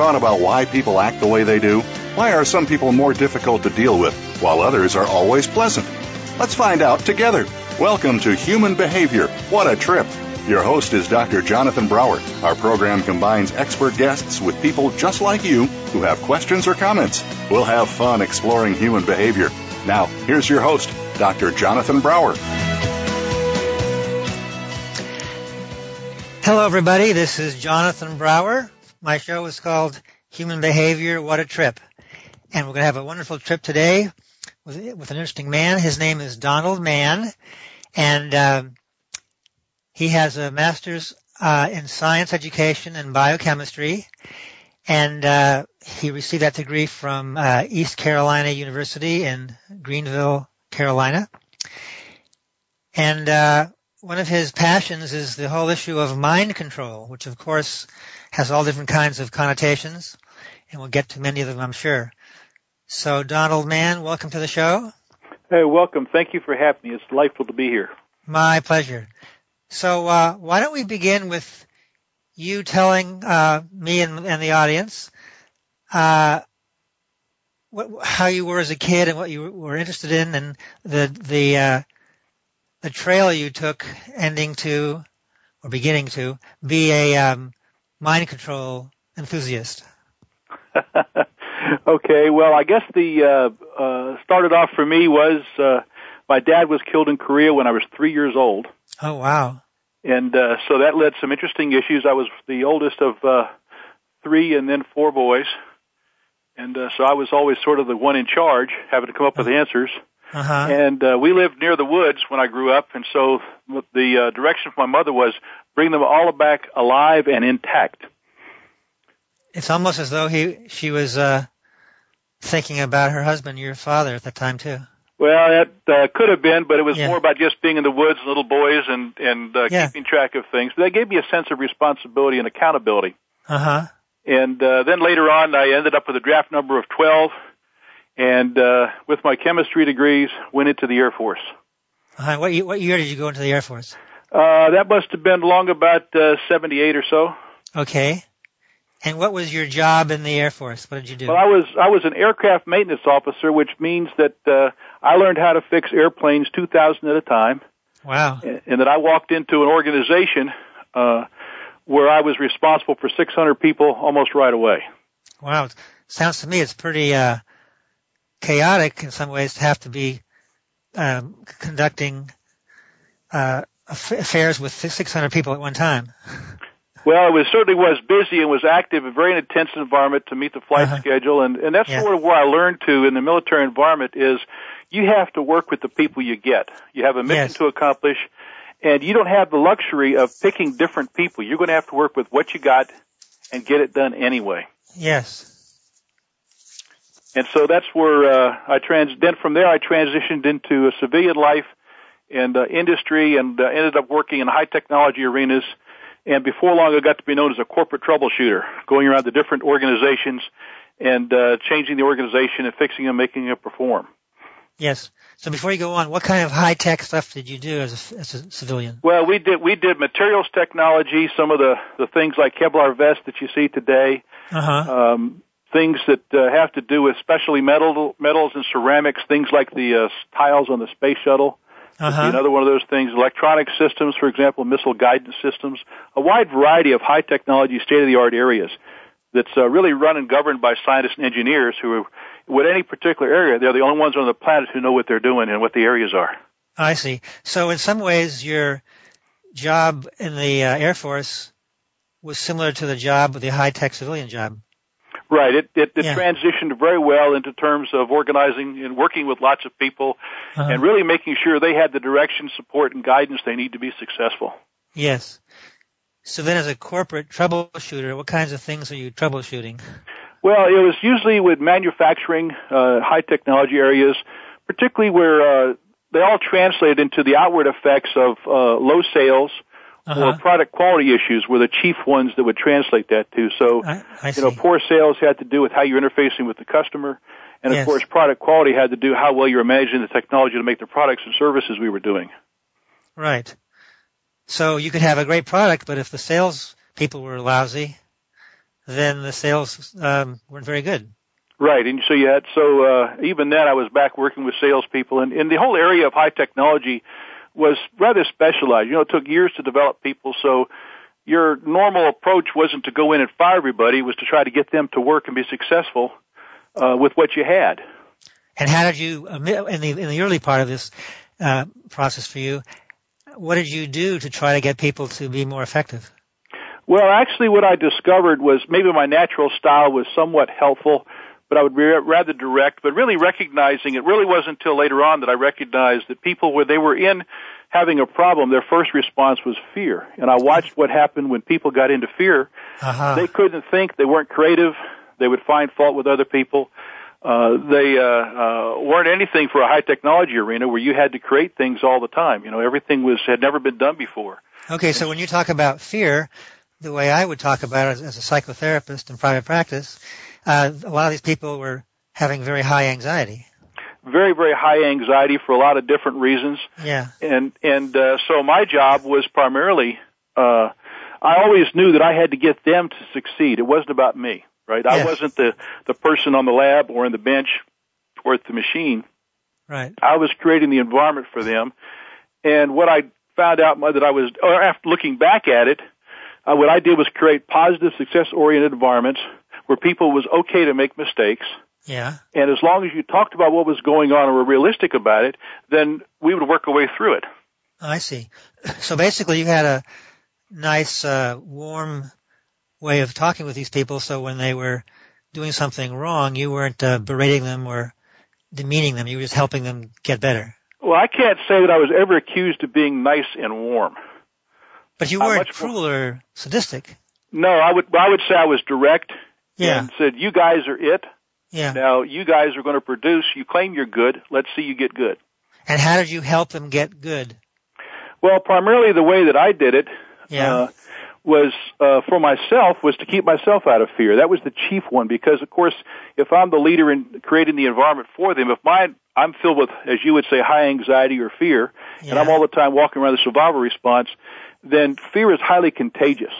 Thought about why people act the way they do? Why are some people more difficult to deal with, while others are always pleasant? Let's find out together. Welcome to Human Behavior. What a trip! Your host is Dr. Jonathan Brower. Our program combines expert guests with people just like you who have questions or comments. We'll have fun exploring human behavior. Now, here's your host, Dr. Jonathan Brower. Hello, everybody. This is Jonathan Brower. My show is called Human Behavior, What a Trip. And we're going to have a wonderful trip today with, with an interesting man. His name is Donald Mann. And uh, he has a master's uh, in science education and biochemistry. And uh, he received that degree from uh, East Carolina University in Greenville, Carolina. And uh, one of his passions is the whole issue of mind control, which of course has all different kinds of connotations, and we'll get to many of them, I'm sure. So, Donald Mann, welcome to the show. Hey, welcome. Thank you for having me. It's delightful to be here. My pleasure. So, uh, why don't we begin with you telling uh, me and, and, the audience uh, what, how you were as a kid and what you were interested in, and the the uh, the trail you took, ending to or beginning to be a um, mind control enthusiast? okay, well, I guess the uh, uh, started off for me was uh, my dad was killed in Korea when I was three years old. Oh wow! And uh, so that led some interesting issues. I was the oldest of uh, three, and then four boys, and uh, so I was always sort of the one in charge, having to come up with uh-huh. answers. Uh-huh. And uh, we lived near the woods when I grew up, and so the uh, direction of my mother was bring them all back alive and intact. It's almost as though he she was uh, thinking about her husband, your father, at the time too. Well, that uh, could have been, but it was yeah. more about just being in the woods, little boys, and and uh, yeah. keeping track of things. But that gave me a sense of responsibility and accountability. Uh huh. And uh, then later on, I ended up with a draft number of twelve, and uh, with my chemistry degrees, went into the Air Force. Uh-huh. What, year, what year did you go into the Air Force? Uh, that must have been long about uh, 78 or so. Okay. And what was your job in the Air Force? What did you do? Well, I was I was an aircraft maintenance officer, which means that uh, I learned how to fix airplanes 2,000 at a time. Wow! And, and that I walked into an organization uh, where I was responsible for 600 people almost right away. Wow! Sounds to me it's pretty uh, chaotic in some ways to have to be um, conducting uh, affairs with 600 people at one time. Well, it was certainly was busy and was active, a very intense environment to meet the flight uh-huh. schedule, and and that's yeah. sort of where I learned to in the military environment is you have to work with the people you get. You have a mission yes. to accomplish, and you don't have the luxury of picking different people. You're going to have to work with what you got and get it done anyway. Yes. And so that's where uh, I trans. Then from there, I transitioned into a civilian life and uh, industry, and uh, ended up working in high technology arenas and before long, I got to be known as a corporate troubleshooter, going around to different organizations and uh, changing the organization and fixing them, making it perform. Yes. So before you go on, what kind of high tech stuff did you do as a, as a civilian? Well, we did we did materials technology, some of the the things like Kevlar vest that you see today, uh-huh. um, things that uh, have to do with specialty metal metals and ceramics, things like the uh, tiles on the space shuttle. Uh-huh. Another one of those things, electronic systems, for example, missile guidance systems, a wide variety of high technology, state of the art areas that's uh, really run and governed by scientists and engineers who, are, with any particular area, they're the only ones on the planet who know what they're doing and what the areas are. I see. So in some ways, your job in the uh, Air Force was similar to the job, of the high tech civilian job. Right. It it, it Yeah. transitioned very well into terms of organizing and working with lots of people, Uh-huh. and really making sure they had the direction, support, and guidance they need to be successful. Yes. So then as a corporate troubleshooter, what kinds of things are you troubleshooting? Well, it was usually with manufacturing, uh, high technology areas, particularly where uh, they all translate into the outward effects of uh, low sales Uh-huh. or product quality issues were the chief ones that would translate that to. So, I, I you see. know, poor sales had to do with how you're interfacing with the customer. And of Yes. course, product quality had to do how well you're managing the technology to make the products and services we were doing. Right. So you could have a great product, but if the sales people were lousy, then the sales um, weren't very good. Right, and so you had so uh, even then I was back working with salespeople, and, in the whole area of high technology was rather specialized. You know, it took years to develop people, so your normal approach wasn't to go in and fire everybody; it was to try to get them to work and be successful uh, with what you had. And how did you, in the in the early part of this uh, process for you, what did you do to try to get people to be more effective? Well, actually, what I discovered was maybe my natural style was somewhat helpful, but I would be rather direct. But really recognizing it really wasn't until later on that I recognized that people, where they were in having a problem, their first response was fear. And I watched what happened when people got into fear. Uh-huh. They couldn't think, they weren't creative, they would find fault with other people. Uh, they uh, uh, weren't anything for a high technology arena where you had to create things all the time. You know, everything was had never been done before. Okay, so when you talk about fear, the way I would talk about it as, as a psychotherapist in private practice, uh, a lot of these people were having very high anxiety. Very, very high anxiety for a lot of different reasons. Yeah. and and uh, so my job was primarily uh, I always knew that I had to get them to succeed. It wasn't about me, right? I wasn't the the person on the lab or in the bench or at the machine. Right. I was creating the environment for them, and what I found out that I was, or after looking back at it, uh, what I did was create positive, success-oriented environments where people was okay to make mistakes. Yeah. And as long as you talked about what was going on and were realistic about it, then we would work our way through it. I see. So basically, you had a nice, uh, warm way of talking with these people. So when they were doing something wrong, you weren't uh, berating them or demeaning them. You were just helping them get better. Well, I can't say that I was ever accused of being nice and warm. But you weren't much more- cruel or sadistic. No, I would I would say I was direct Yeah. and said, "You guys are it. Yeah. Now you guys are going to produce. You claim you're good. Let's see you get good." And how did you help them get good? Well, primarily the way that I did it Yeah. uh, was uh, for myself was to keep myself out of fear. That was the chief one because, of course, if I'm the leader in creating the environment for them, if my I'm filled with, as you would say, high anxiety or fear, and I'm all the time walking around the survival response, then fear is highly contagious.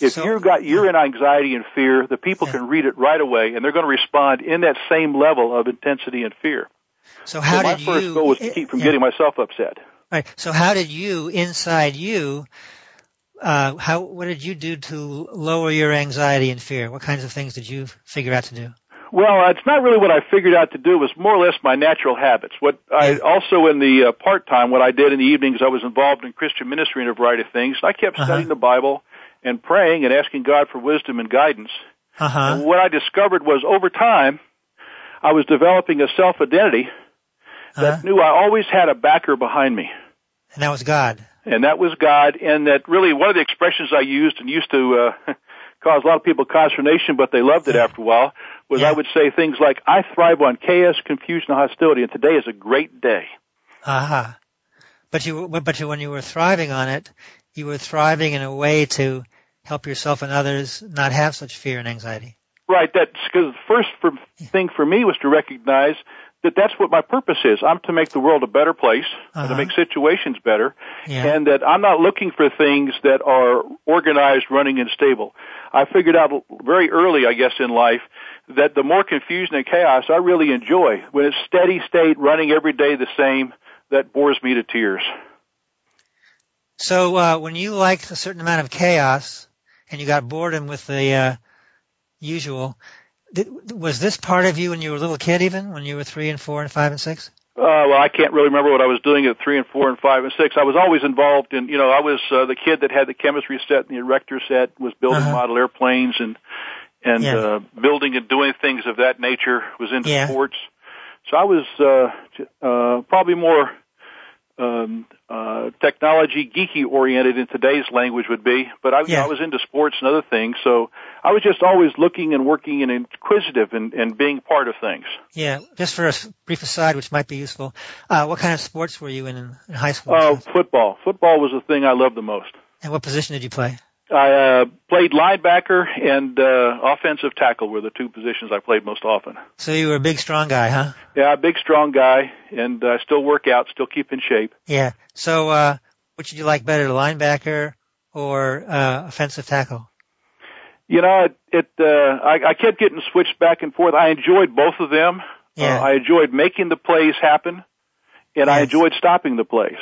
If So- you've got you're in anxiety and fear, the people Yeah. can read it right away, and they're going to respond in that same level of intensity and fear. So how so my did first you? goal was to keep from yeah. getting myself upset. Right. So how did you, inside you, uh, how, what did you do to lower your anxiety and fear? What kinds of things did you figure out to do? Well, it's not really what I figured out to do. It was more or less my natural habits. What I also in the uh, part time, what I did in the evenings, I was involved in Christian ministry and a variety of things. I kept Uh-huh. studying the Bible and praying and asking God for wisdom and guidance. Uh And what I discovered was over time, I was developing a self identity that Uh-huh. knew I always had a backer behind me. And that was God. And that was God, and that really one of the expressions I used and used to uh, cause a lot of people consternation, but they loved it Yeah. after a while, was Yeah. I would say things like, I thrive on chaos, confusion, and hostility, and today is a great day. Uh huh. But you, but you, when you were thriving on it, you were thriving in a way to help yourself and others not have such fear and anxiety. Right, that's because the first for, thing for me was to recognize that that's what my purpose is. I'm to make the world a better place, Uh-huh. to make situations better, Yeah. and that I'm not looking for things that are organized, running, and stable. I figured out very early, I guess, in life that the more confusion and chaos I really enjoy. When it's steady state, running every day the same, that bores me to tears. So uh, when you liked a certain amount of chaos and you got boredom with the uh, usual, did, was this part of you when you were a little kid, even when you were three and four and five and six? Uh, well, I can't really remember what I was doing at three and four and five and six. I was always involved in, you know, I was uh, the kid that had the chemistry set and the erector set, was building Uh-huh. model airplanes, and and Yeah. uh, building and doing things of that nature. Was into Yeah. sports, so I was uh, uh, probably more um, uh, technology geeky oriented in today's language would be. But I, Yeah. I was into sports and other things, so I was just always looking and working and inquisitive and, and being part of things. Yeah. Just for a brief aside, which might be useful, uh, what kind of sports were you in in, high school? Uh, football. Football was the thing I loved the most. and what position did you play? I uh, played linebacker and uh, offensive tackle were the two positions I played most often. So you were a big, strong guy, huh? Yeah, a big, strong guy, and I uh, still work out, still keep in shape. Yeah. So, uh, which did you like better, linebacker or uh, offensive tackle? You know, it, it uh, I, I kept getting switched back and forth. I enjoyed both of them. Yeah. Uh, I enjoyed making the plays happen, and I enjoyed stopping the plays.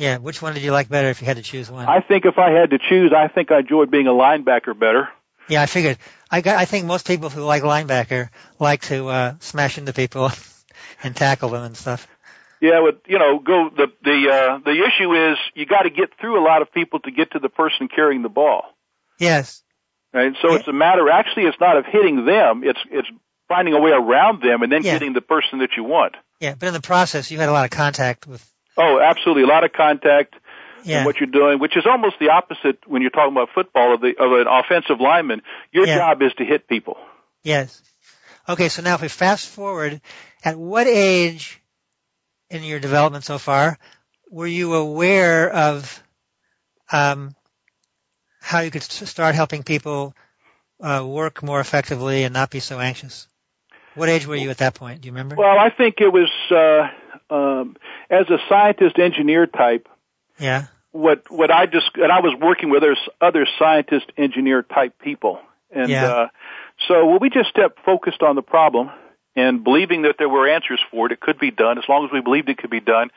Yeah. Which one did you like better if you had to choose one? I think if I had to choose, I think I enjoyed being a linebacker better. yeah, I figured. I got, I think most people who like linebacker like to uh, smash into people and tackle them and stuff. Yeah, but you know, go the the uh, the issue is you got to get through a lot of people to get to the person carrying the ball. Yes. Right? So Yeah. it's a matter. Actually, it's not of hitting them. It's it's finding a way around them and then Yeah. getting the person that you want. Yeah. But in the process, you had a lot of contact with. Oh, absolutely, a lot of contact Yeah. in what you're doing, which is almost the opposite when you're talking about football of the of an offensive lineman. Your Yeah. job is to hit people. Yes. Okay, so now if we fast forward, at what age in your development so far were you aware of um, how you could start helping people uh, work more effectively and not be so anxious? What age were you at that point? Do you remember? Well, I think it was uh, um, as a scientist engineer type. yeah. what what I just and I was working with other other scientist engineer type people, and Yeah. uh, so well, we just kept focused on the problem and believing that there were answers for it. It could be done as long as we believed it could be done.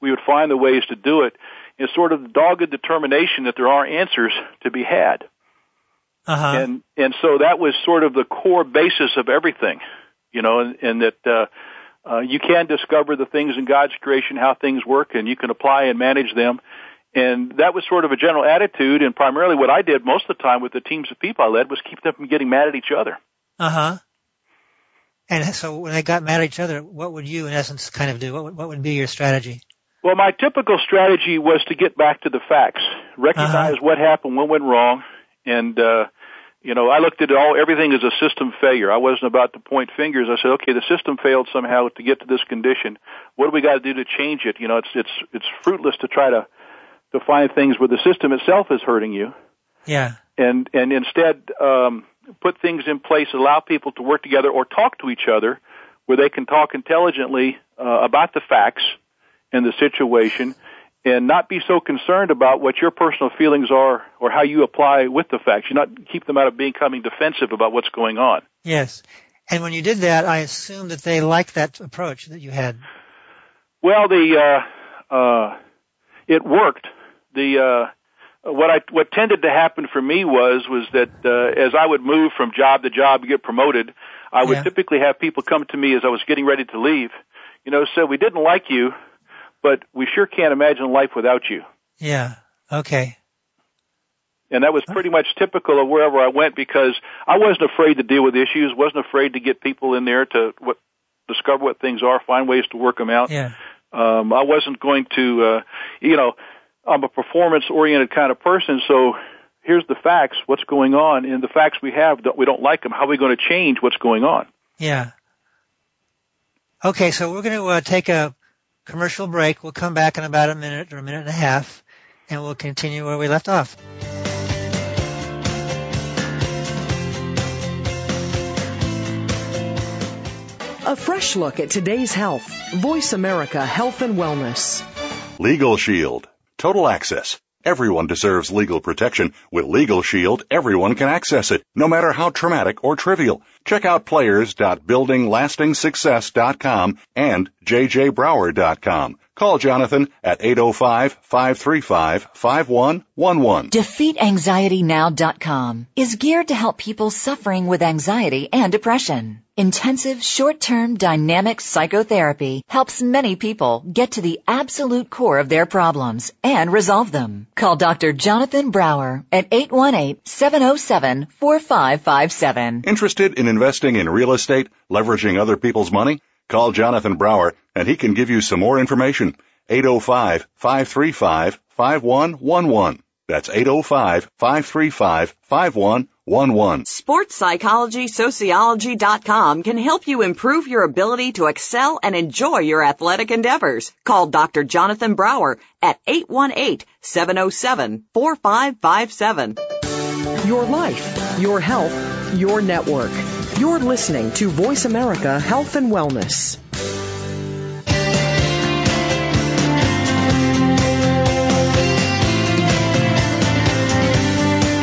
We would find the ways to do it. It's sort of the dogged determination that there are answers to be had, Uh huh. and and so that was sort of the core basis of everything, you know, and, and that. Uh, uh, you can discover the things in God's creation, how things work, and you can apply and manage them. And that was sort of a general attitude, and primarily what I did most of the time with the teams of people I led was keep them from getting mad at each other. Uh huh. And so when they got mad at each other, what would you, in essence, kind of do? What would, what would be your strategy? Well, my typical strategy was to get back to the facts, recognize Uh-huh. what happened, what went wrong, and uh, you know, I looked at it all everything as a system failure. I wasn't about to point fingers. I said, okay, the system failed somehow to get to this condition. What do we got to do to change it? You know, it's it's it's fruitless to try to to find things where the system itself is hurting you. Yeah. and and instead um, put things in place, allow people to work together or talk to each other, where they can talk intelligently uh, about the facts and the situation, and not be so concerned about what your personal feelings are or how you apply with the facts. You not keep them out of becoming defensive about what's going on. Yes. And when you did that, I assume that they liked that approach that you had. Well, the uh, uh, it worked. The uh, what I what tended to happen for me was was that uh, as I would move from job to job get promoted, I would Yeah. typically have people come to me as I was getting ready to leave. You know, say we didn't like you, but we sure can't imagine life without you. Yeah. Okay. And that was pretty much typical of wherever I went because I wasn't afraid to deal with issues, wasn't afraid to get people in there to what discover what things are, find ways to work them out. Yeah. Um, I wasn't going to, uh, you know, I'm a performance oriented kind of person, so here's the facts, what's going on, and the facts we have, that we don't like them. How are we going to change what's going on? Yeah. Okay, so we're going to uh, take a commercial break. We'll come back in about a minute or a minute and a half, and we'll continue where we left off. A fresh look at today's health. Voice America Health and Wellness. Legal Shield. Total access. Everyone deserves legal protection. With Legal Shield, everyone can access it, no matter how traumatic or trivial. Check out players.buildinglastingsuccess.com and jjbrower.com. Call Jonathan at 805-535-5111. DefeatAnxietyNow.com is geared to help people suffering with anxiety and depression. Intensive short-term dynamic psychotherapy helps many people get to the absolute core of their problems and resolve them. Call Dr. Jonathan Brower at 818-707-4557. Interested in investing in real estate, leveraging other people's money? Call Jonathan Brower and he can give you some more information. 805-535-5111. That's 805-535-5111. SportsPsychologySociology.com can help you improve your ability to excel and enjoy your athletic endeavors. Call Dr. Jonathan Brower at 818-707-4557. Your life, your health, your network. You're listening to Voice America Health and Wellness.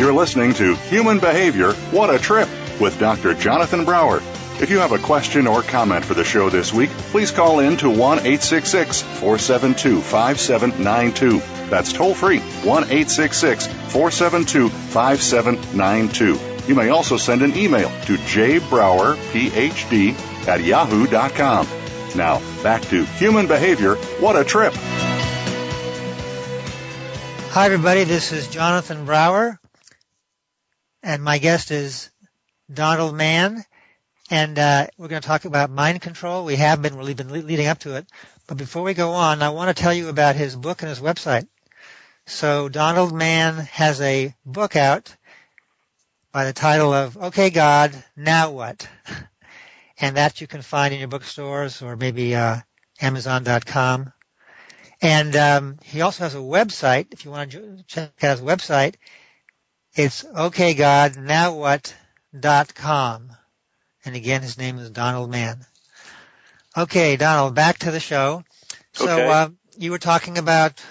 You're listening to Human Behavior What a Trip with Dr. Jonathan Brower. If you have a question or comment for the show this week, please call in to 1 866 472 5792. That's toll free 1 866 472 5792. You may also send an email to jbrowerphd at yahoo.com. Now, back to Human Behavior What a Trip. Hi, everybody. This is Jonathan Brower and my guest is Donald Mann, and uh, we're going to talk about mind control. We have been really been leading up to it, but before we go on, I want to tell you about his book and his website. So Donald Mann has a book out by the title of "Okay, God, Now What," and that you can find in your bookstores or maybe uh, Amazon.com. And um, he also has a website. If you want to check out his website, it's okay God, now what dot com. And again, his name is Donald Mann. Okay, Donald, back to the show. So, Okay. uh, you were talking about,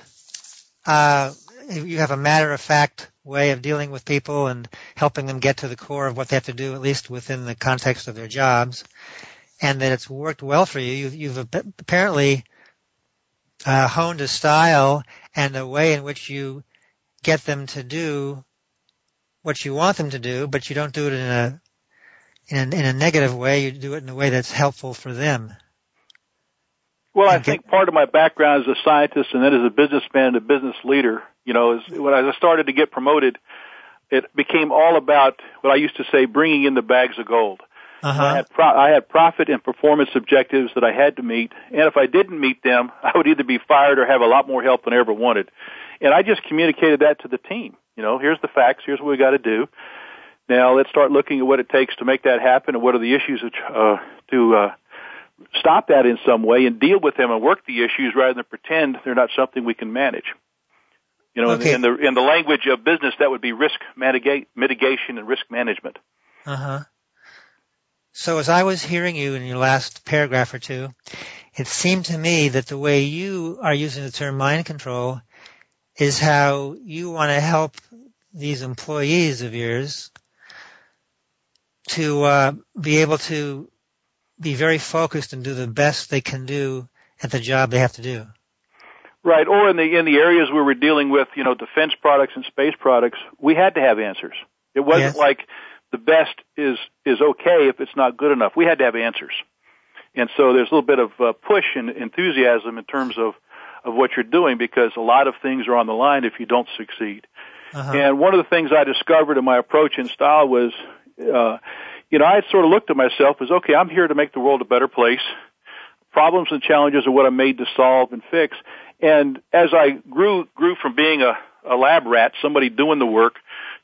uh, you have a matter of fact way of dealing with people and helping them get to the core of what they have to do, at least within the context of their jobs, and that it's worked well for you. You've, you've apparently uh, honed a style and a way in which you get them to do what you want them to do, but you don't do it in a in a, in a negative way. You do it in a way that's helpful for them. Well, I think part of my background as a scientist and then as a businessman and a business leader, you know, is when I started to get promoted, it became all about what I used to say, bringing in the bags of gold. I Uh-huh. had pro- I had profit and performance objectives that I had to meet, and if I didn't meet them, I would either be fired or have a lot more help than I ever wanted. And I just communicated that to the team. You know, here's the facts. Here's what we got to do. Now let's start looking at what it takes to make that happen, and what are the issues uh, to uh, stop that in some way and deal with them and work the issues rather than pretend they're not something we can manage. You know, Okay. in the in the language of business, that would be risk mitigate, mitigation and risk management. Uh-huh. So as I was hearing you in your last paragraph or two, it seemed to me that the way you are using the term mind control is how you want to help these employees of yours to uh, be able to be very focused and do the best they can do at the job they have to do. Right, or in the in the areas where we're dealing with, you know, defense products and space products, we had to have answers. It wasn't Yes. like the best is is okay if it's not good enough. We had to have answers, and so there's a little bit of uh, push and enthusiasm in terms of of what you're doing because a lot of things are on the line if you don't succeed. Uh-huh. And one of the things I discovered in my approach and style was, uh, you know, I had sort of looked at myself as, okay, I'm here to make the world a better place. Problems and challenges are what I'm made to solve and fix. And as I grew, grew from being a, a lab rat, somebody doing the work,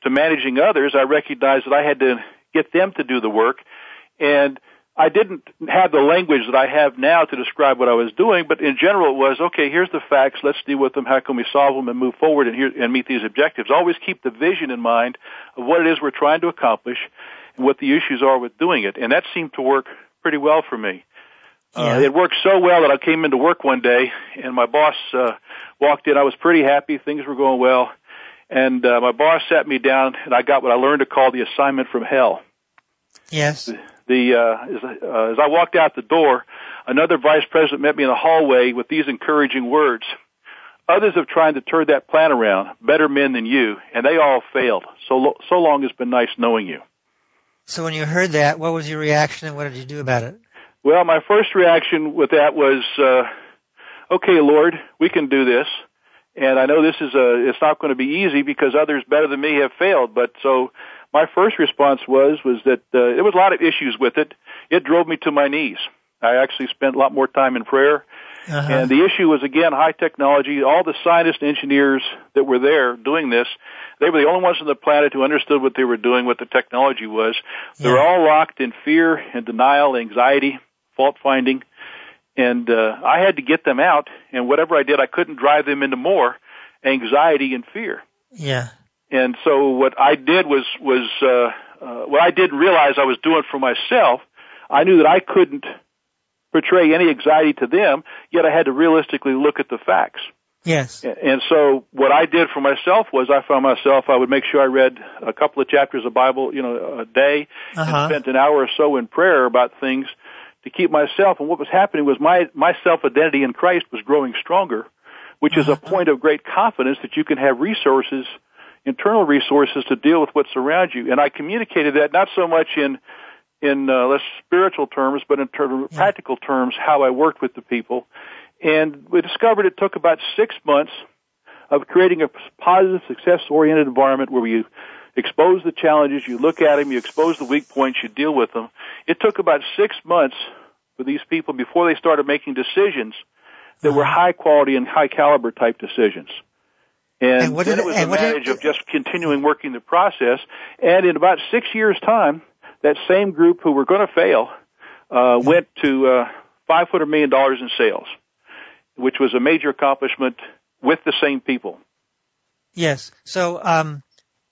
to managing others, I recognized that I had to get them to do the work. And I didn't have the language that I have now to describe what I was doing, but in general it was, okay, here's the facts, let's deal with them, how can we solve them and move forward and, here, and meet these objectives. Always keep the vision in mind of what it is we're trying to accomplish and what the issues are with doing it. And that seemed to work pretty well for me. Yeah. Uh, it worked so well that I came into work one day and my boss uh, walked in. I was pretty happy. Things were going well. And uh, my boss sat me down and I got what I learned to call the assignment from hell yes. the uh, as, uh, as I walked out the door, another vice president met me in the hallway with these encouraging words. Others have tried to turn that plan around, better men than you, and they all failed. So lo- so long it's been nice knowing you. So when you heard that, what was your reaction and what did you do about it? Well, my first reaction with that was, uh, okay, Lord, we can do this. And I know this is a, it's not going to be easy because others better than me have failed. But so my first response was, was that, uh, there was a lot of issues with it. It drove me to my knees. I actually spent a lot more time in prayer. Uh-huh. And the issue was again high technology. All the scientists and engineers that were there doing this, they were the only ones on the planet who understood what they were doing, what the technology was. They were all locked in fear and denial, anxiety, fault finding, and uh, I had to get them out. And whatever I did, I couldn't drive them into more anxiety and fear. Yeah. And so what I did was was uh, uh, what I didn't realize I was doing for myself. I knew that I couldn't portray any anxiety to them, yet I had to realistically look at the facts. Yes. And so what I did for myself was I found myself, I would make sure I read a couple of chapters of Bible, you know, a day uh-huh. and spent an hour or so in prayer about things to keep myself. And what was happening was my, my self-identity in Christ was growing stronger, which uh-huh. is a point of great confidence that you can have resources, internal resources to deal with what's around you. And I communicated that not so much in in uh, less spiritual terms, but in ter- yeah. practical terms, how I worked with the people. And we discovered it took about six months of creating a positive, success-oriented environment where you expose the challenges, you look at them, you expose the weak points, you deal with them. It took about six months for these people before they started making decisions that were uh-huh. high quality and high caliber type decisions. And, and then it was a matter of just continuing working the process. And in about six years' time, that same group who were going to fail uh, went to uh, $500 million in sales, which was a major accomplishment with the same people. Yes. So um,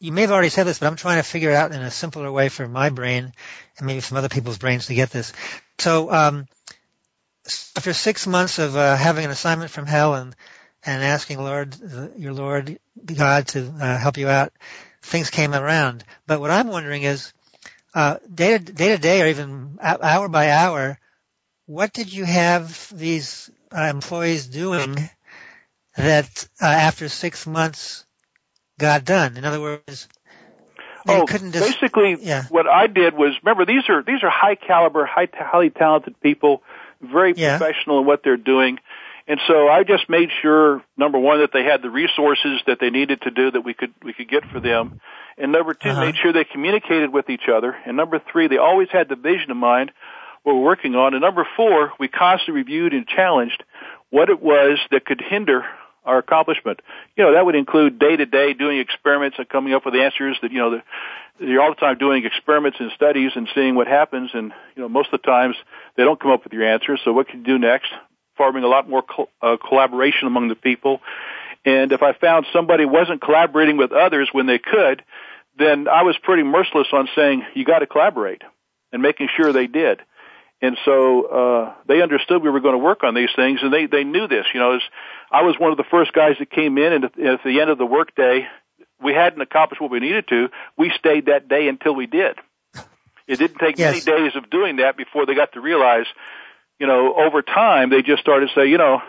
you may have already said this, but I'm trying to figure it out in a simpler way for my brain and maybe some other people's brains to get this. So um, after six months of uh, having an assignment from hell and and asking Lord, your Lord God to uh, help you out, things came around. But what I'm wondering is, uh, day to day to day or even hour by hour, what did you have these uh, employees doing that uh, after six months got done? In other words, oh, just, basically, yeah. what I did was remember these are these are high caliber, high highly talented people, very yeah. professional in what they're doing. And so I just made sure, number one, that they had the resources that they needed to do that we could we could get for them, and number 2 uh-huh. made sure they communicated with each other. And number three, they always had the vision in mind what we're working on. And number four, we constantly reviewed and challenged what it was that could hinder our accomplishment. You know, that would include day to day doing experiments and coming up with answers that, you know, the, you're all the time doing experiments and studies and seeing what happens. And, you know, most of the times they don't come up with your answers. So what can you do next? Forming a lot more co- uh, collaboration among the people. And if I found somebody wasn't collaborating with others when they could, then I was pretty merciless on saying, you got to collaborate and making sure they did. And so, uh, they understood we were going to work on these things and they, they knew this, you know, as I was one of the first guys that came in and at, at the end of the workday, we hadn't accomplished what we needed to. We stayed that day until we did. It didn't take yes. many days of doing that before they got to realize, you know, over time they just started to say, you know,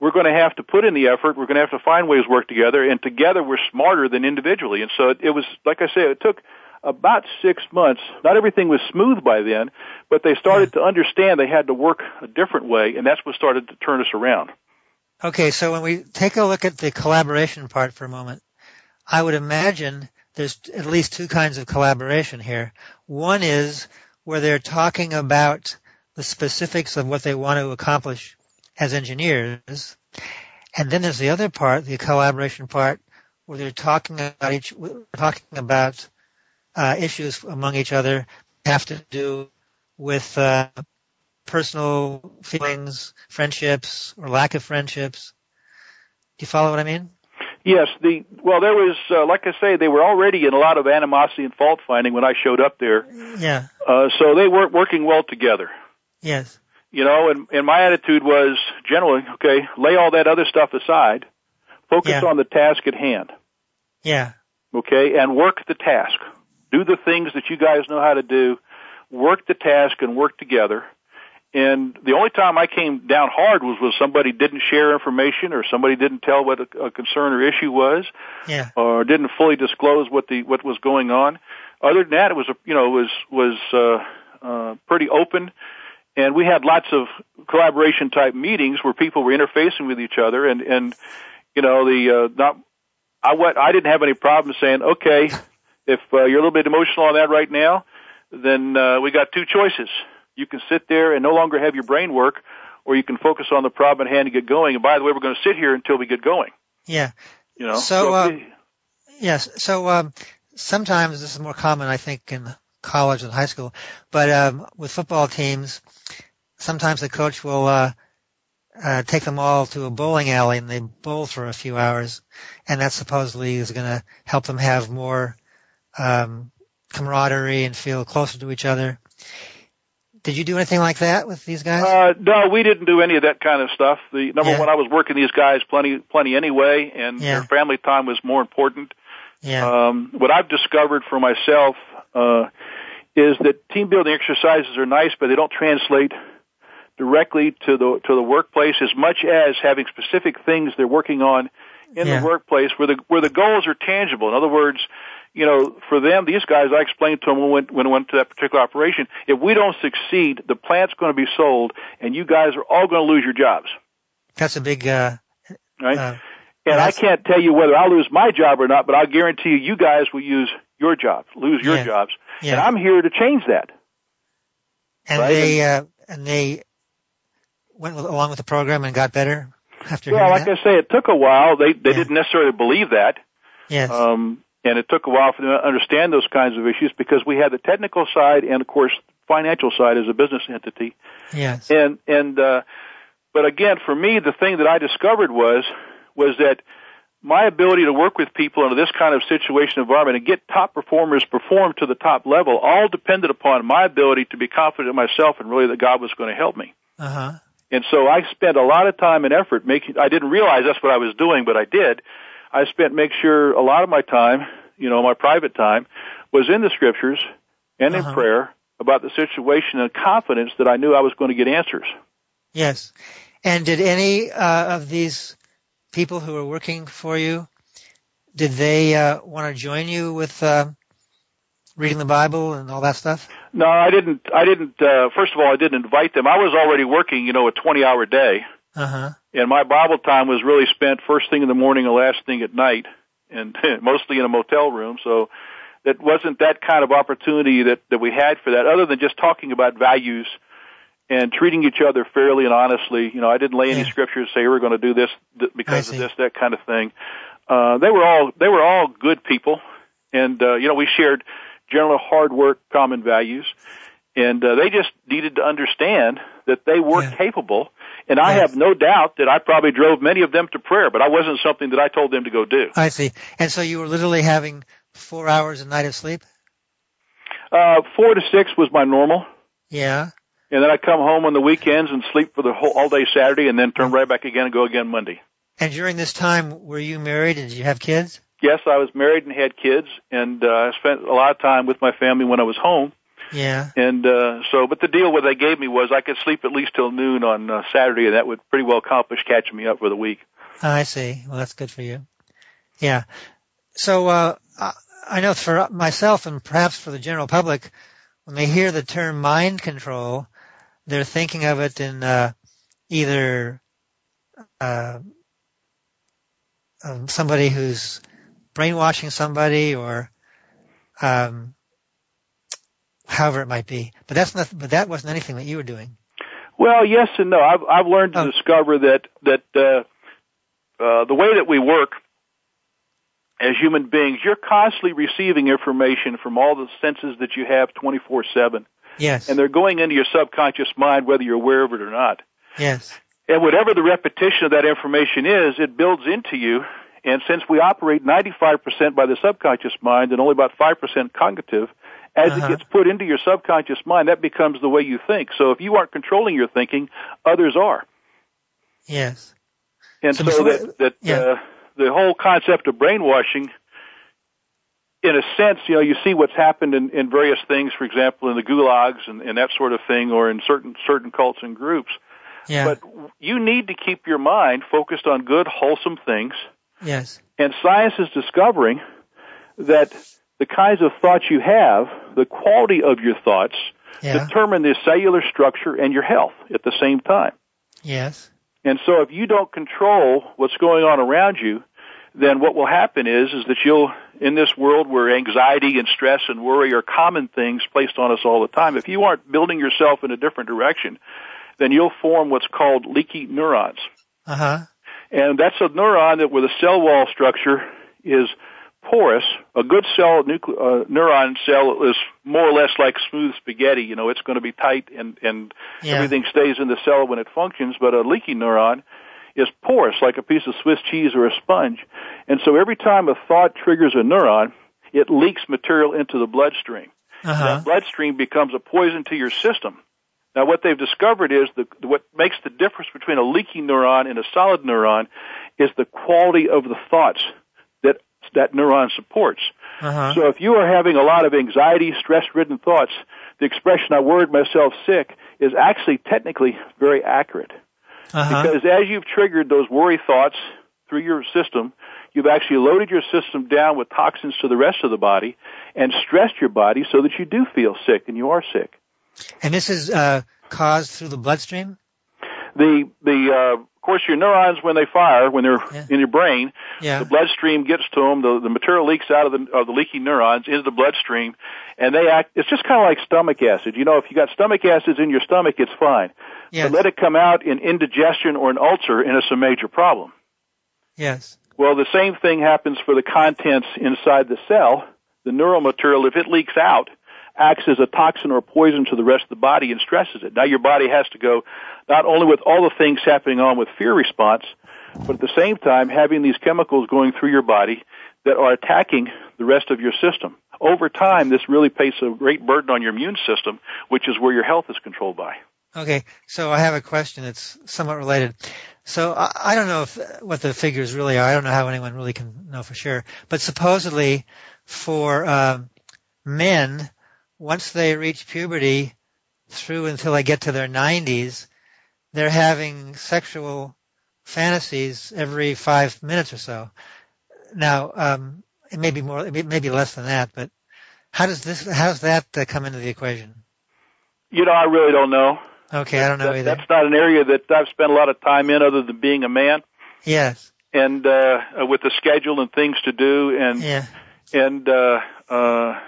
we're going to have to put in the effort. We're going to have to find ways to work together, and together we're smarter than individually. And so it, it was, like I say, it took about six months. Not everything was smooth by then, but they started to understand they had to work a different way, and that's what started to turn us around. Okay, so when we take a look at the collaboration part for a moment, I would imagine there's at least two kinds of collaboration here. One is where they're talking about the specifics of what they want to accomplish as engineers. And then there's the other part, the collaboration part, where they're talking about each, talking about uh, issues among each other have to do with uh, personal feelings, friendships, or lack of friendships. Do you follow what I mean? Yes, the well, there was uh, like I say, they were already in a lot of animosity and fault finding when I showed up there. Yeah. Uh, so they weren't working well together. Yes. You know, and, and my attitude was generally, okay, lay all that other stuff aside, focus yeah. on the task at hand. Yeah. Okay, and work the task. Do the things that you guys know how to do. Work the task and work together. And the only time I came down hard was when somebody didn't share information or somebody didn't tell what a, a concern or issue was, yeah. or didn't fully disclose what the what was going on. other than that, it was a you know it was was uh, uh, pretty open, and we had lots of collaboration type meetings where people were interfacing with each other, and and you know the uh, not I went I didn't have any problem saying okay if uh, you're a little bit emotional on that right now, then uh, we got two choices. You can sit there and no longer have your brain work, or you can focus on the problem at hand and get going. And by the way, we're going to sit here until we get going. Yeah. You know. So, uh, yes. So um, sometimes this is more common, I think, in college and high school, but um, with football teams, sometimes the coach will uh, uh, take them all to a bowling alley and they bowl for a few hours, and that supposedly is going to help them have more um, camaraderie and feel closer to each other. Did you do anything like that with these guys? Uh, no, we didn't do any of that kind of stuff. The number Yeah. one, I was working these guys plenty, plenty anyway, and Yeah. their family time was more important. yeah. Um, what I've discovered for myself uh, is that team building exercises are nice, but they don't translate directly to the to the workplace as much as having specific things they're working on in Yeah. the workplace where the where the goals are tangible. In other words, you know, for them, these guys, I explained to them when when I went to that particular operation, if we don't succeed, the plant's going to be sold, and you guys are all going to lose your jobs, That's a big. Uh, right? uh, And I can't tell you whether I'll lose my job or not, but I'll guarantee you, you guys will use your jobs, lose your Yeah. jobs. And. I'm here to change that. And right? they uh, and they went along with the program and got better after Well, like that. I say, it took a while. They they Yeah. didn't necessarily believe that, yes. um, and it took a while for them to understand those kinds of issues because we had the technical side and, of course, financial side as a business entity. yes. And and uh, but again, for me, the thing that I discovered was was that my ability to work with people under this kind of situation environment and get top performers perform to the top level all depended upon my ability to be confident in myself and really that God was going to help me. Uh huh. And so I spent a lot of time and effort making, I didn't realize that's what I was doing, but I did. I spent, make sure a lot of my time, you know, my private time was in the scriptures and Uh-huh. in prayer about the situation and confidence that I knew I was going to get answers. Yes. And did any uh, of these people who were working for you, did they uh, want to join you with uh, reading the Bible and all that stuff? No, I didn't, I didn't, uh, first of all, I didn't invite them. I was already working, you know, a 20 hour day Uh huh. and my Bible time was really spent first thing in the morning and last thing at night and mostly in a motel room. So that wasn't that kind of opportunity that, that we had for that other than just talking about values and treating each other fairly and honestly. You know, I didn't lay any Yeah. scriptures say we're going to do this th- because of this, that kind of thing. Uh, they were all, they were all good people. And, uh, you know, we shared general hard work, common values. And, uh, they just needed to understand that they were Yeah. capable. And I Yes. have no doubt that I probably drove many of them to prayer, but I wasn't something that I told them to go do. I see. And so you were literally having four hours a night of sleep? Uh, four to six was my normal. Yeah. And then I come home on the weekends and sleep for the whole all day Saturday, and then turn right back again and go again Monday. And during this time, were you married and did you have kids? Yes, I was married and had kids, and uh, I spent a lot of time with my family when I was home. Yeah. And uh, so, but the deal what they gave me was I could sleep at least till noon on uh, Saturday, and that would pretty well accomplish catching me up for the week. I see. Well, that's good for you. Yeah. So, uh, I- I know for myself and perhaps for the general public, when they hear the term mind control, they're thinking of it in, uh, either, uh, um, somebody who's brainwashing somebody or, um, however it might be. But that's not, but that wasn't anything that you were doing. Well, yes and no. I've I've learned to Oh. discover that that uh, uh, the way that we work as human beings, you're constantly receiving information from all the senses that you have 24/7, Yes. and they're going into your subconscious mind whether you're aware of it or not. yes. And whatever the repetition of that information is, it builds into you. And since we operate 95% by the subconscious mind and only about 5% cognitive, as Uh-huh. it gets put into your subconscious mind, that becomes the way you think. So if you aren't controlling your thinking, others are. Yes. And So so, that, that yeah. uh, the whole concept of brainwashing, in a sense, you know, you see what's happened in, in various things, for example, in the gulags and, and that sort of thing, or in certain certain cults and groups. Yeah. But you need to keep your mind focused on good, wholesome things. yes. And science is discovering that the kinds of thoughts you have, the quality of your thoughts, Yeah. determine the cellular structure and your health at the same time. Yes. And so if you don't control what's going on around you, then what will happen is, is that you'll, in this world where anxiety and stress and worry are common things placed on us all the time, if you aren't building yourself in a different direction, then you'll form what's called leaky neurons. Uh huh. And that's a neuron that with a cell wall structure is porous. A good cell, nucle- uh, neuron cell is more or less like smooth spaghetti. You know, it's going to be tight and, and Yeah. everything stays in the cell when it functions, but a leaky neuron is porous like a piece of Swiss cheese or a sponge. And so every time a thought triggers a neuron, it leaks material into the bloodstream. Uh huh. That bloodstream becomes a poison to your system. Now, what they've discovered is the, what makes the difference between a leaky neuron and a solid neuron is the quality of the thoughts that that neuron supports. Uh huh. So if you are having a lot of anxiety, stress-ridden thoughts, the expression "I worried myself sick" is actually technically very accurate Uh huh. because as you've triggered those worry thoughts through your system, you've actually loaded your system down with toxins to the rest of the body and stressed your body so that you do feel sick and you are sick. And this is uh, caused through the bloodstream. The the uh, of course your neurons when they fire when they're Yeah. in your brain, Yeah. the bloodstream gets to them. The, the material leaks out of the of the leaky neurons into the bloodstream, and they act. It's just kind of like stomach acid. You know, if you got stomach acids in your stomach, it's fine. Yes. But let it come out in indigestion or an ulcer, and it's a major problem. Yes. Well, the same thing happens for the contents inside the cell. The neural material, if it leaks out, acts as a toxin or poison to the rest of the body and stresses it. Now your body has to go not only with all the things happening on with fear response, but at the same time having these chemicals going through your body that are attacking the rest of your system. Over time, this really places a great burden on your immune system, which is where your health is controlled by. Okay, so I have a question that's somewhat related. So I, I don't know if what the figures really are. I don't know how anyone really can know for sure. But supposedly, for um, men, once they reach puberty, through until they get to their 90s, they're having sexual fantasies every five minutes or so. Now, um, it may be more, it may- maybe less than that, but how does this, how does that uh, come into the equation? You know, I really don't know. Okay, I don't know That- either. That's not an area that I've spent a lot of time in other than being a man. Yes. and uh, with the schedule and things to do, and Yeah. and uh, uh,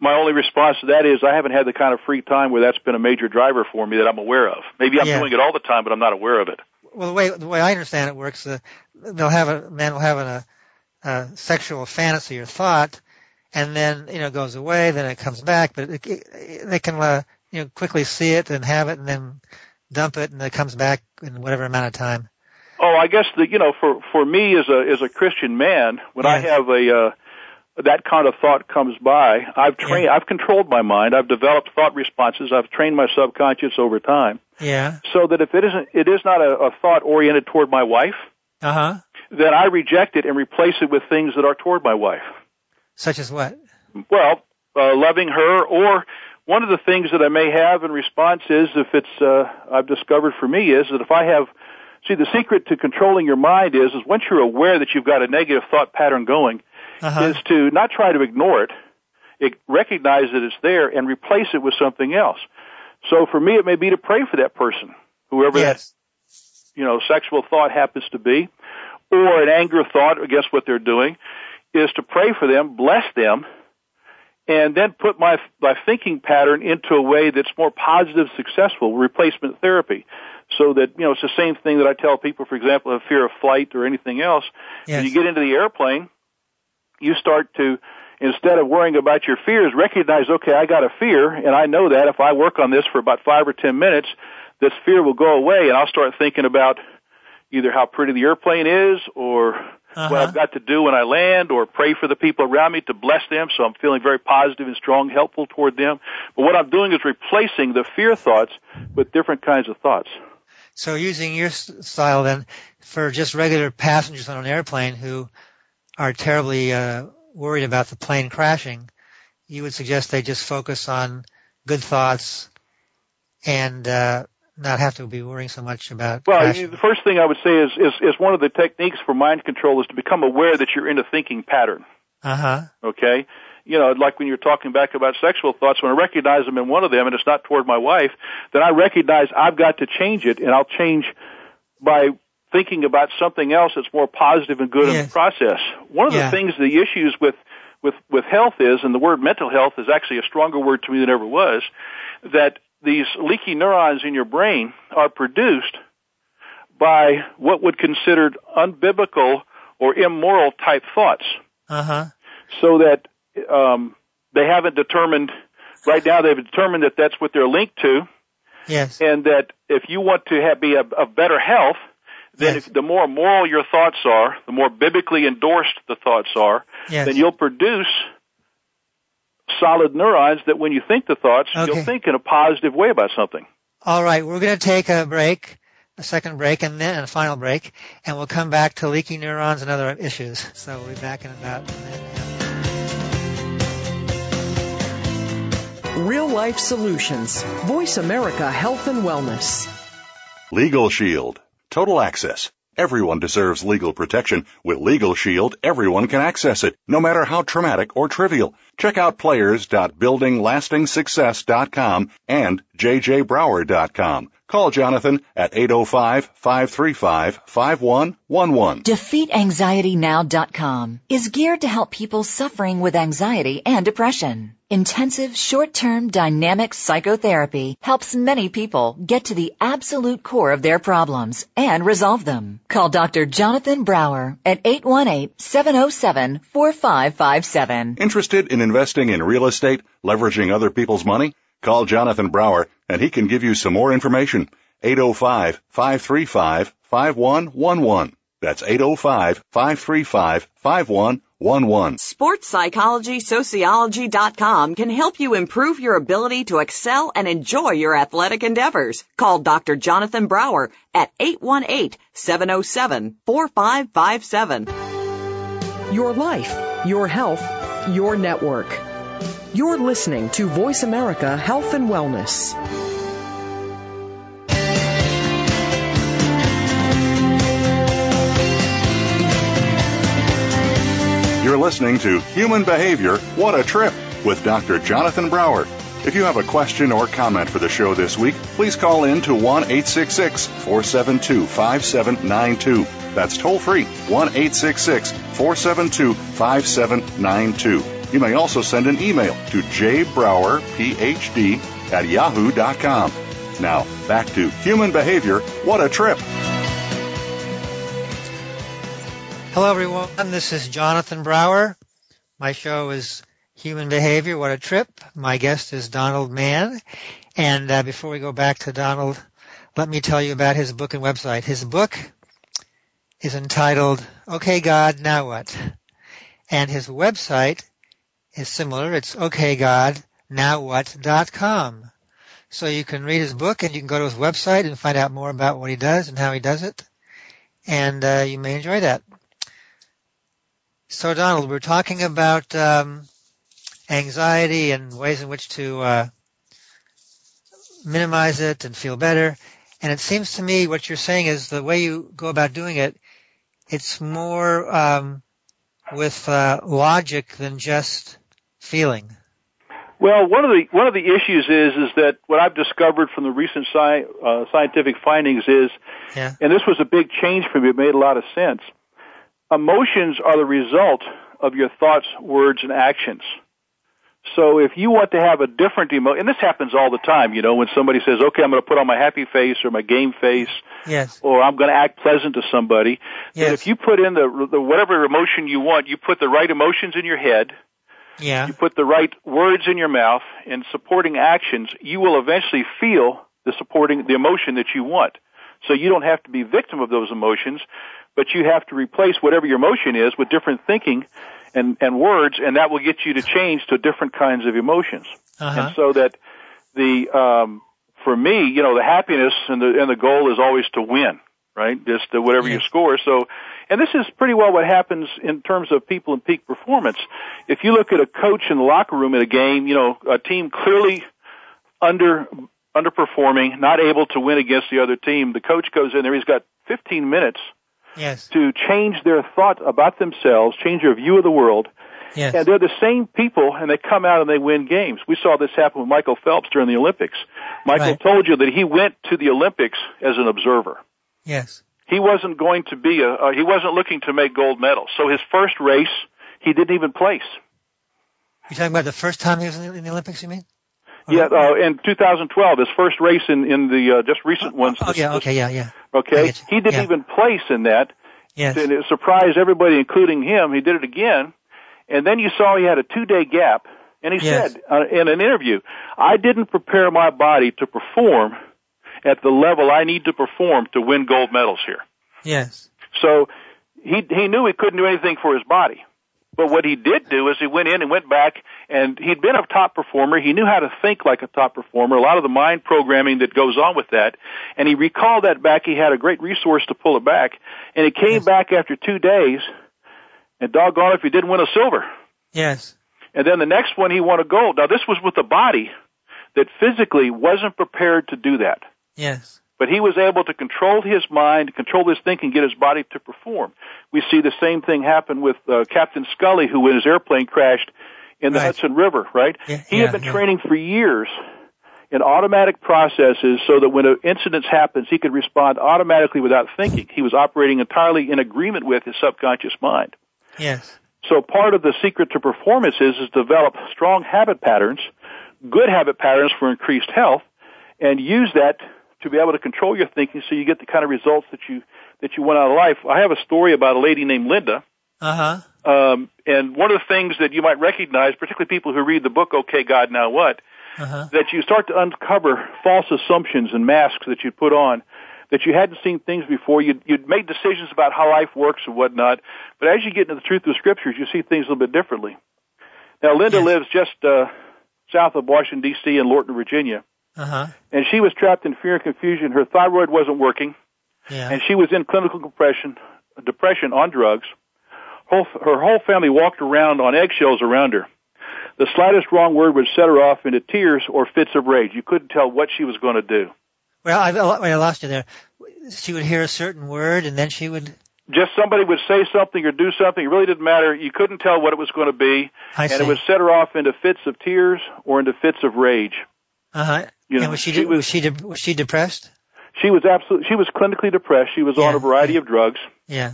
my only response to that is I haven't had the kind of free time where that's been a major driver for me that I'm aware of. Maybe I'm Yeah. doing it all the time, but I'm not aware of it. Well, the way the way I understand it works, uh, they'll have a man will have a, a sexual fantasy or thought, and then you know it goes away, then it comes back, but it, it, they can uh, you know quickly see it and have it, and then dump it, and it comes back in whatever amount of time. Oh, I guess the you know for for me as a as a Christian man, when I have a uh, that kind of thought comes by, I've trained, Yeah. I've controlled my mind, I've developed thought responses, I've trained my subconscious over time, Yeah. so that if it isn't it is not a, a thought oriented toward my wife, Uh huh. then I reject it and replace it with things that are toward my wife. Such as what? well, uh, loving her, or one of the things that I may have in response is if it's uh, I've discovered for me is that if I have see the secret to controlling your mind is is once you're aware that you've got a negative thought pattern going Uh huh. is to not try to ignore it, it recognize that it's there and replace it with something else. So for me, it may be to pray for that person, whoever that you know, sexual thought happens to be, or an anger thought against what they're doing, is to pray for them, bless them, and then put my my thinking pattern into a way that's more positive, successful, replacement therapy. So that, you know, it's the same thing that I tell people, for example, of fear of flight or anything else. Yes. When you get into the airplane, you start to, instead of worrying about your fears, recognize, okay, I got a fear, and I know that if I work on this for about five or ten minutes, this fear will go away, and I'll start thinking about either how pretty the airplane is, or Uh-huh. what I've got to do when I land, or pray for the people around me to bless them, so I'm feeling very positive and strong, helpful toward them. But what I'm doing is replacing the fear thoughts with different kinds of thoughts. So using your style then for just regular passengers on an airplane who are terribly uh, worried about the plane crashing, you would suggest they just focus on good thoughts and uh, not have to be worrying so much about Well, crashing. the first thing I would say is, is, is one of the techniques for mind control is to become aware that you're in a thinking pattern. Uh huh. Okay? you know, like when you're talking back about sexual thoughts, when I recognize them in one of them and it's not toward my wife, then I recognize I've got to change it and I'll change by thinking about something else that's more positive and good Yes. in the process. One of Yeah. the things, the issues with, with, with health is, and the word mental health is actually a stronger word to me than ever was, that these leaky neurons in your brain are produced by what would considered unbiblical or immoral type thoughts Uh huh. so that um, they haven't determined right now they've determined that that's what they're linked to Yes. and that if you want to have, be of, of better health then Yes. if, the more moral your thoughts are the more biblically endorsed the thoughts are Yes. then you'll produce solid neurons that when you think the thoughts Okay. you'll think in a positive way about something All right, we're going to take a break, a second break, and then a final break, and we'll come back to leaky neurons and other issues. So we'll be back in about a minute. Real life solutions. Voice America Health and Wellness. Legal Shield. Total access. Everyone deserves legal protection. With Legal Shield, everyone can access it, no matter how traumatic or trivial. Check out players.buildinglastingsuccess.com and jjbrower.com. Call Jonathan at 805-535-5111. DefeatAnxietyNow.com is geared to help people suffering with anxiety and depression. Intensive short-term dynamic psychotherapy helps many people get to the absolute core of their problems and resolve them. Call Dr. Jonathan Brower at 818-707-4557. Interested in investing in real estate, leveraging other people's money? Call Jonathan Brower and he can give you some more information. 805-535-5111. That's 805-535-5111. SportsPsychologySociology.com can help you improve your ability to excel and enjoy your athletic endeavors. Call Dr. Jonathan Brower at 818-707-4557. Your life, your health, your network. You're listening to Voice America Health and Wellness. You're listening to Human Behavior What a Trip with Dr. Jonathan Brower. If you have a question or comment for the show this week, please call in to 1 866 472 5792. That's toll free 1 866 472 5792. You may also send an email to jbrowerphd at yahoo.com. Now, back to Human Behavior What a Trip. Hello, everyone. This is Jonathan Brower. My show is Human Behavior. What a trip. My guest is Donald Mann. And uh, before we go back to Donald, let me tell you about his book and website. His book is entitled Okay God, Now What? And his website is similar. It's okgodnowwhat.com. So you can read his book and you can go to his website and find out more about what he does and how he does it. And uh, you may enjoy that. So, Donald, we're talking about um, anxiety and ways in which to uh, minimize it and feel better. And it seems to me what you're saying is the way you go about doing it, it's more um, with uh, logic than just feeling. Well, one of the one of the issues is is that what I've discovered from the recent sci, uh, scientific findings is, Yeah. and this was a big change for me. It made a lot of sense. Emotions are the result of your thoughts, words, and actions. So if you want to have a different emotion, and this happens all the time, you know, when somebody says, "Okay, I'm going to put on my happy face or my game face," Yes. or I'm going to act pleasant to somebody. Yes. If you put in the, the whatever emotion you want, you put the right emotions in your head Yeah. you put the right words in your mouth and supporting actions, you will eventually feel the supporting, the emotion that you want. So you don't have to be victim of those emotions, but you have to replace whatever your emotion is with different thinking and, and words, and that will get you to change to different kinds of emotions. Uh-huh. And so that the, um, for me, you know, the happiness and the, and the goal is always to win, right? Just uh, whatever you score. So, and this is pretty well what happens in terms of people in peak performance. If you look at a coach in the locker room at a game, you know, a team clearly under, underperforming, not able to win against the other team, the coach goes in there, he's got 15 minutes Yes. to change their thought about themselves, change their view of the world, Yes. And they're the same people, and they come out and they win games. We saw this happen with Michael Phelps during the Olympics. Michael Right. told you that he went to the Olympics as an observer. Yes. He wasn't going to be a, uh, he wasn't looking to make gold medals. So his first race, he didn't even place. You're talking about the first time he was in the, in the Olympics, you mean? Yeah, uh, in 2012, his first race in in the uh, just recent ones. Oh, yeah, okay, yeah, yeah. Okay, he didn't Yeah. even place in that, Yes. and it surprised everybody, including him. He did it again, and then you saw he had a two-day gap, and he Yes. said uh, in an interview, "I didn't prepare my body to perform at the level I need to perform to win gold medals here." Yes. So he he knew he couldn't do anything for his body. But what he did do is he went in and went back and he'd been a top performer. He knew how to think like a top performer, a lot of the mind programming that goes on with that. And he recalled that back. He had a great resource to pull it back. And he came Yes. back after two days and doggone if he didn't win a silver. Yes. And then the next one he won a gold. Now this was with a body that physically wasn't prepared to do that Yes. But he was able to control his mind, control his thinking, get his body to perform. We see the same thing happen with uh, Captain Scully, who when his airplane crashed in the Right. Hudson River, right? Yeah, he yeah, had been yeah. training for years in automatic processes so that when an incident happens, he could respond automatically without thinking. He was operating entirely in agreement with his subconscious mind. Yes. So part of the secret to performance is, is develop strong habit patterns, good habit patterns for increased health, and use that to be able to control your thinking so you get the kind of results that you that you want out of life. I have a story about a lady named Linda, Uh huh. um, and one of the things that you might recognize, particularly people who read the book "Okay, God, Now What," Uh huh. that you start to uncover false assumptions and masks that you put on that you hadn't seen things before. You'd, you'd made decisions about how life works and whatnot, but as you get into the truth of the scriptures, you see things a little bit differently. Now, Linda Yes. lives just uh, south of Washington D.C. in Lorton, Virginia, Uh huh. and she was trapped in fear and confusion. Her thyroid wasn't working, Yeah. and she was in clinical depression, depression on drugs. Whole, her whole family walked around on eggshells around her. The slightest wrong word would set her off into tears or fits of rage. You couldn't tell what she was going to do. Well, I, I lost you there. She would hear a certain word, and then she would. Just somebody would say something or do something. It really didn't matter. You couldn't tell what it was going to be, I and see. it would set her off into fits of tears or into fits of rage. Uh huh. You know, and was she, she de- was, was- she de- was she depressed? She was absolutely. She was clinically depressed. She was on a variety yeah. of drugs. Yeah.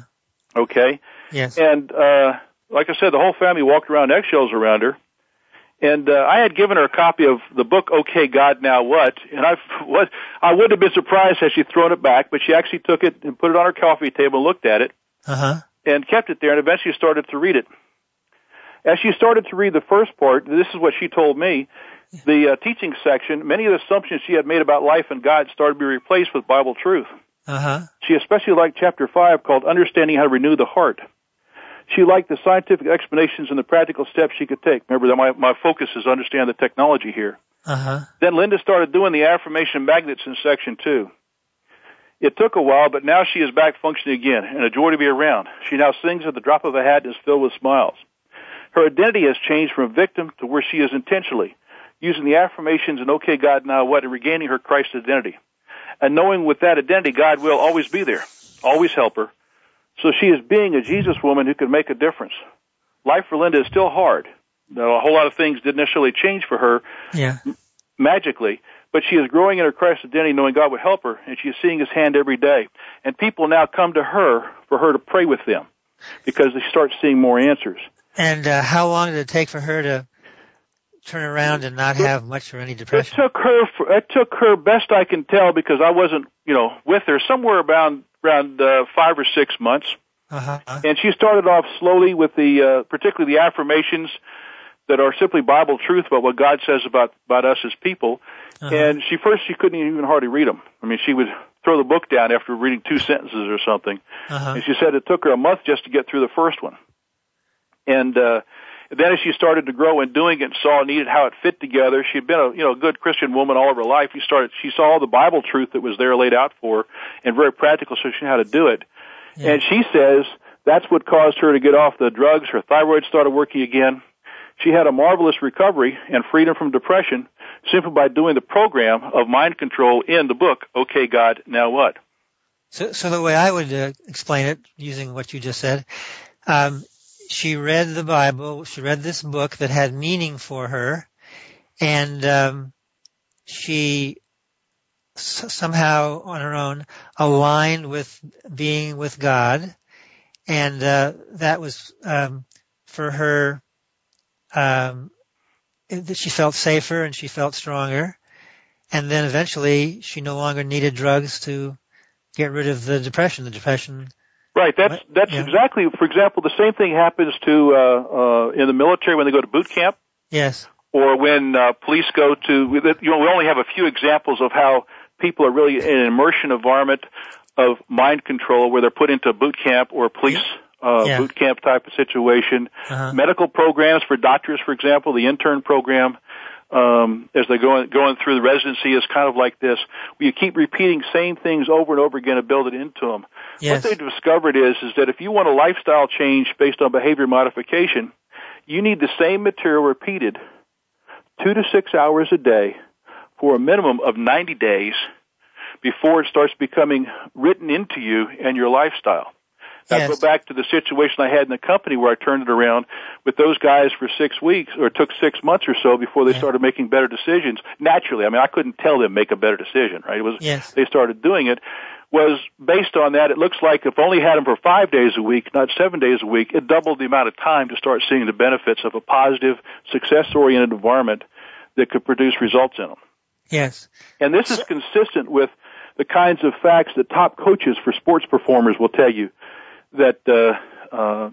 Okay. Yes. And uh, like I said, the whole family walked around eggshells around her. And uh, I had given her a copy of the book "Okay, God, Now What," and I what I wouldn't have been surprised had she thrown it back, but she actually took it and put it on her coffee table and looked at it Uh huh. and kept it there, and eventually started to read it. As she started to read the first part, this is what she told me. The uh, teaching section, many of the assumptions she had made about life and God started to be replaced with Bible truth. Uh huh. She especially liked chapter 5 called Understanding How to Renew the Heart. She liked the scientific explanations and the practical steps she could take. Remember that my, my focus is understand the technology here. Uh huh. Then Linda started doing the affirmation magnets in section 2. It took a while, but now she is back functioning again and a joy to be around. She now sings at the drop of a hat and is filled with smiles. Her identity has changed from victim to where she is intentionally using the affirmations and okay God now what and regaining her Christ identity. And knowing with that identity God will always be there, always help her. So she is being a Jesus woman who can make a difference. Life for Linda is still hard. Now, a whole lot of things didn't necessarily change for her Yeah. magically, but she is growing in her Christ identity, knowing God would help her, and she is seeing His hand every day. And people now come to her for her to pray with them because they start seeing more answers. And uh, how long did it take for her to turn around and not have much or any depression? It took her. For, it took her best I can tell because I wasn't, you know, with her somewhere around around uh, five or six months. Uh huh. And she started off slowly with the, uh, particularly the affirmations that are simply Bible truth about what God says about about us as people. Uh-huh. And she first she couldn't even hardly read them. I mean, she would throw the book down after reading two sentences or something. Uh-huh. And she said it took her a month just to get through the first one. And uh, then as she started to grow in doing it and saw and needed how it fit together, she had been a you know a good Christian woman all of her life. She started she saw all the Bible truth that was there laid out for her and very practical, so she knew how to do it. Yeah. And she says that's what caused her to get off the drugs. Her thyroid started working again. She had a marvelous recovery and freedom from depression simply by doing the program of mind control in the book, Okay God, Now What? So, so the way I would uh, explain it, using what you just said, um, she read the Bible. She read this book that had meaning for her, and um, she s- somehow on her own aligned with being with God, and uh, that was um, for her. Um, that she felt safer and she felt stronger, and then eventually she no longer needed drugs to get rid of the depression. The depression Right. That's that's Yeah. exactly. For example, the same thing happens to uh, uh, in the military when they go to boot camp, Yes. or when uh, police go to. You know, we only have a few examples of how people are really in an immersion environment of mind control, where they're put into a boot camp or police uh, Yeah. boot camp type of situation. Uh-huh. Medical programs for doctors, for example, the intern program. Um, as they're going going through the residency is kind of like this. Where you keep repeating same things over and over again and build it into them. Yes. What they've discovered is is that if you want a lifestyle change based on behavior modification, you need the same material repeated two to six hours a day for a minimum of 90 days before it starts becoming written into you and your lifestyle. I go back to the situation I had in the company where I turned it around with those guys for six weeks, or it took six months or so before they Yeah. started making better decisions. Naturally, I mean, I couldn't tell them make a better decision, right? It was Yes. they started doing it. Was based on that. It looks like if only had them for five days a week, not seven days a week, it doubled the amount of time to start seeing the benefits of a positive, success-oriented environment that could produce results in them. Yes. And this is consistent with the kinds of facts that top coaches for sports performers will tell you that uh, uh,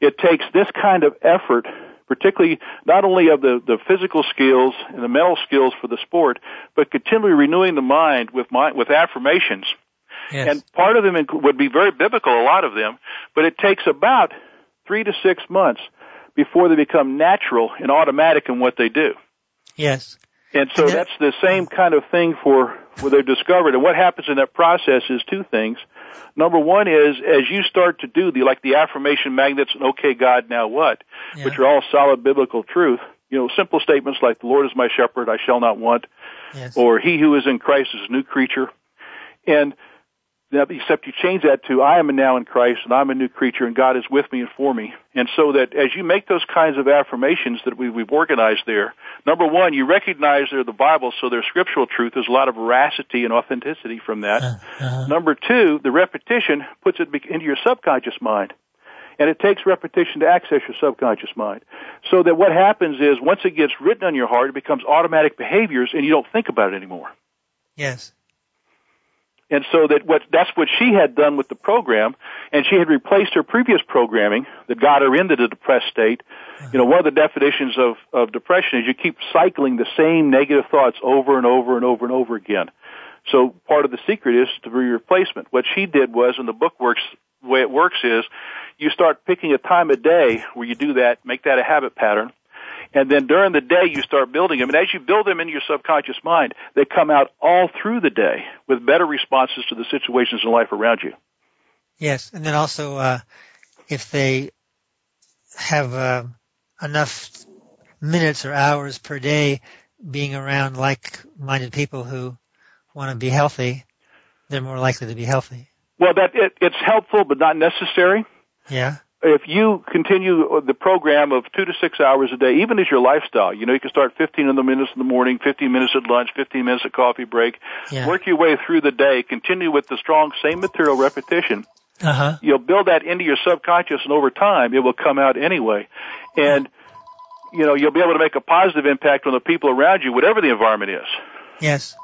it takes this kind of effort, particularly not only of the, the physical skills and the mental skills for the sport, but continually renewing the mind with mind, with affirmations. Yes. And part of them would be very biblical, a lot of them, but it takes about three to six months before they become natural and automatic in what they do. yes. And so And that- that's the same kind of thing for what they've discovered. And what happens in that process is two things. Number one is as you start to do the like the affirmation magnets and okay God now what, Yeah. which are all solid biblical truth. You know, simple statements like the Lord is my shepherd, I shall not want, Yes. or he who is in Christ is a new creature. And except you change that to I am a now in Christ and I'm a new creature and God is with me and for me. And so that as you make those kinds of affirmations that we, we've organized there, number one, you recognize they're the Bible, so they're scriptural truth. There's a lot of veracity and authenticity from that. Uh-huh. Number two, the repetition puts it into your subconscious mind. And it takes repetition to access your subconscious mind. So that what happens is once it gets written on your heart, it becomes automatic behaviors and you don't think about it anymore. Yes. And so that what that's what she had done with the program, and she had replaced her previous programming that got her into the depressed state. You know, one of the definitions of of depression is you keep cycling the same negative thoughts over and over and over and over again. So part of the secret is to be replacement. What she did was, and the book works the way it works is, you start picking a time of day where you do that, make that a habit pattern, and then during the day you start building them. And as you build them into your subconscious mind, they come out all through the day with better responses to the situations in life around you. Yes. And then also, uh, if they have, uh, enough minutes or hours per day being around like-minded people who want to be healthy, they're more likely to be healthy. Well, that it, it's helpful, but not necessary. Yeah. If you continue the program of two to six hours a day, even as your lifestyle, you know, you can start 15 in the minutes in the morning, 15 minutes at lunch, 15 minutes at coffee break. Yeah. Work your way through the day. Continue with the strong same material repetition. Uh huh. You'll build that into your subconscious, and over time, it will come out anyway. And you know, you'll be able to make a positive impact on the people around you, whatever the environment is. Yes.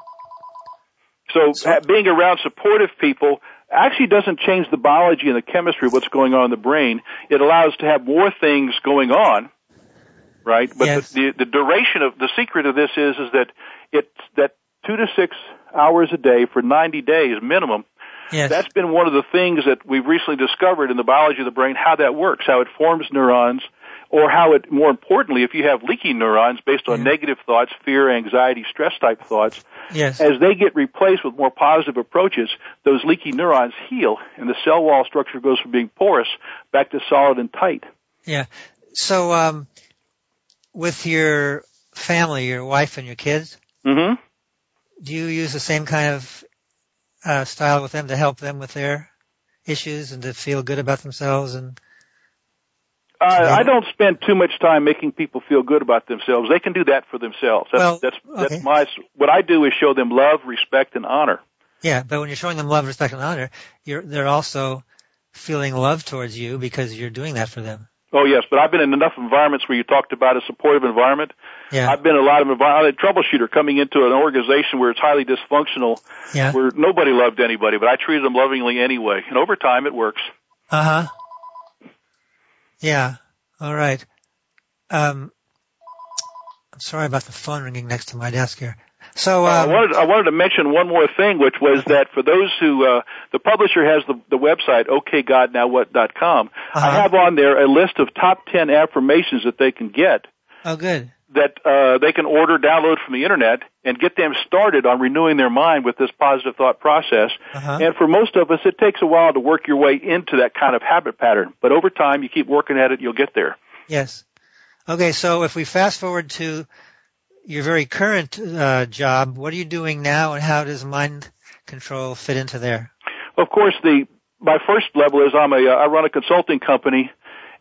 So, uh, being around supportive people actually doesn't change the biology and the chemistry of what's going on in the brain. It allows to have more things going on, right? But Yes. the, the, the duration of the secret of this is is that it's that two to six hours a day for 90 days minimum. Yes. That's been one of the things that we've recently discovered in the biology of the brain, how that works, how it forms neurons, or how it, more importantly, if you have leaky neurons based on Yeah. negative thoughts, fear, anxiety, stress type thoughts, yes. as they get replaced with more positive approaches, those leaky neurons heal and the cell wall structure goes from being porous back to solid and tight. Yeah. So, um, with your family, your wife and your kids, hmm do you use the same kind of uh, style with them to help them with their issues and to feel good about themselves? And Uh, I don't spend too much time making people feel good about themselves. They can do that for themselves. That's Well, that's okay. that's my what I do is show them love, respect, and honor. Yeah, but when you're showing them love, respect, and honor, you're they're also feeling love towards you because you're doing that for them. Oh yes, but I've been in enough environments where you talked about a supportive environment. Yeah, I've been in a lot of environment. I'm a troubleshooter coming into an organization where it's highly dysfunctional, yeah. where nobody loved anybody, but I treated them lovingly anyway. And over time, it works. Uh huh. Yeah. All right. Um, I'm sorry about the phone ringing next to my desk here. So, I um, wanted I wanted to mention one more thing, which was that for those who uh, the publisher has the, the website okgodnowwhat.com. Uh-huh. I have on there a list of top ten affirmations that they can get oh, good. That uh, they can order, download from the internet, and get them started on renewing their mind with this positive thought process. Uh-huh. And for most of us, it takes a while to work your way into that kind of habit pattern. But over time, you keep working at it, you'll get there. Yes. Okay. So, if we fast forward to your very current uh, job, what are you doing now, and how does mind control fit into there? Of course, the my first level is I'm a uh, I run a consulting company,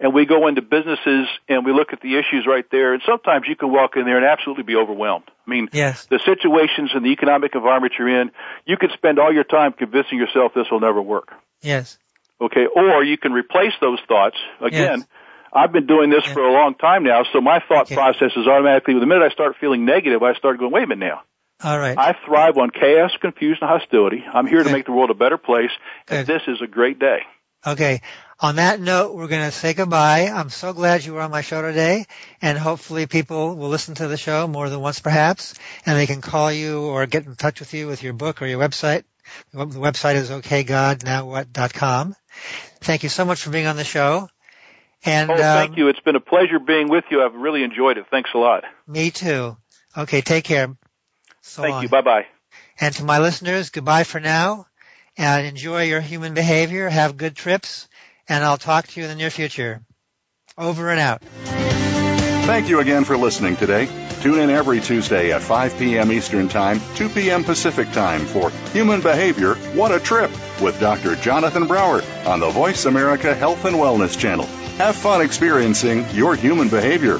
and we go into businesses and we look at the issues right there. And sometimes you can walk in there and absolutely be overwhelmed. I mean, Yes. the situations and the economic environment you're in, you could spend all your time convincing yourself this will never work. Yes. Okay, or you can replace those thoughts. Again, Yes. I've been doing this Yeah. for a long time now, so my thought Okay. process is automatically. The minute I start feeling negative, I start going, "Wait a minute now." All right. I thrive on chaos, confusion, and hostility. I'm here to make the world a better place, and this is a great day. Okay. On that note, we're going to say goodbye. I'm so glad you were on my show today, and hopefully people will listen to the show more than once perhaps, and they can call you or get in touch with you with your book or your website. The website is okgodnowwhat.com. Thank you so much for being on the show. And Oh, thank um, you. It's been a pleasure being with you. I've really enjoyed it. Thanks a lot. me too. Okay, take care. So Thank long. you. Bye bye. And to my listeners, goodbye for now, and enjoy your human behavior. Have good trips, and I'll talk to you in the near future. Over and out. Thank you again for listening today. Tune in every Tuesday at 5 p.m. Eastern Time, 2 p.m. Pacific Time for Human Behavior What a Trip with Dr. Jonathan Brower on the Voice America Health and Wellness Channel. Have fun experiencing your human behavior.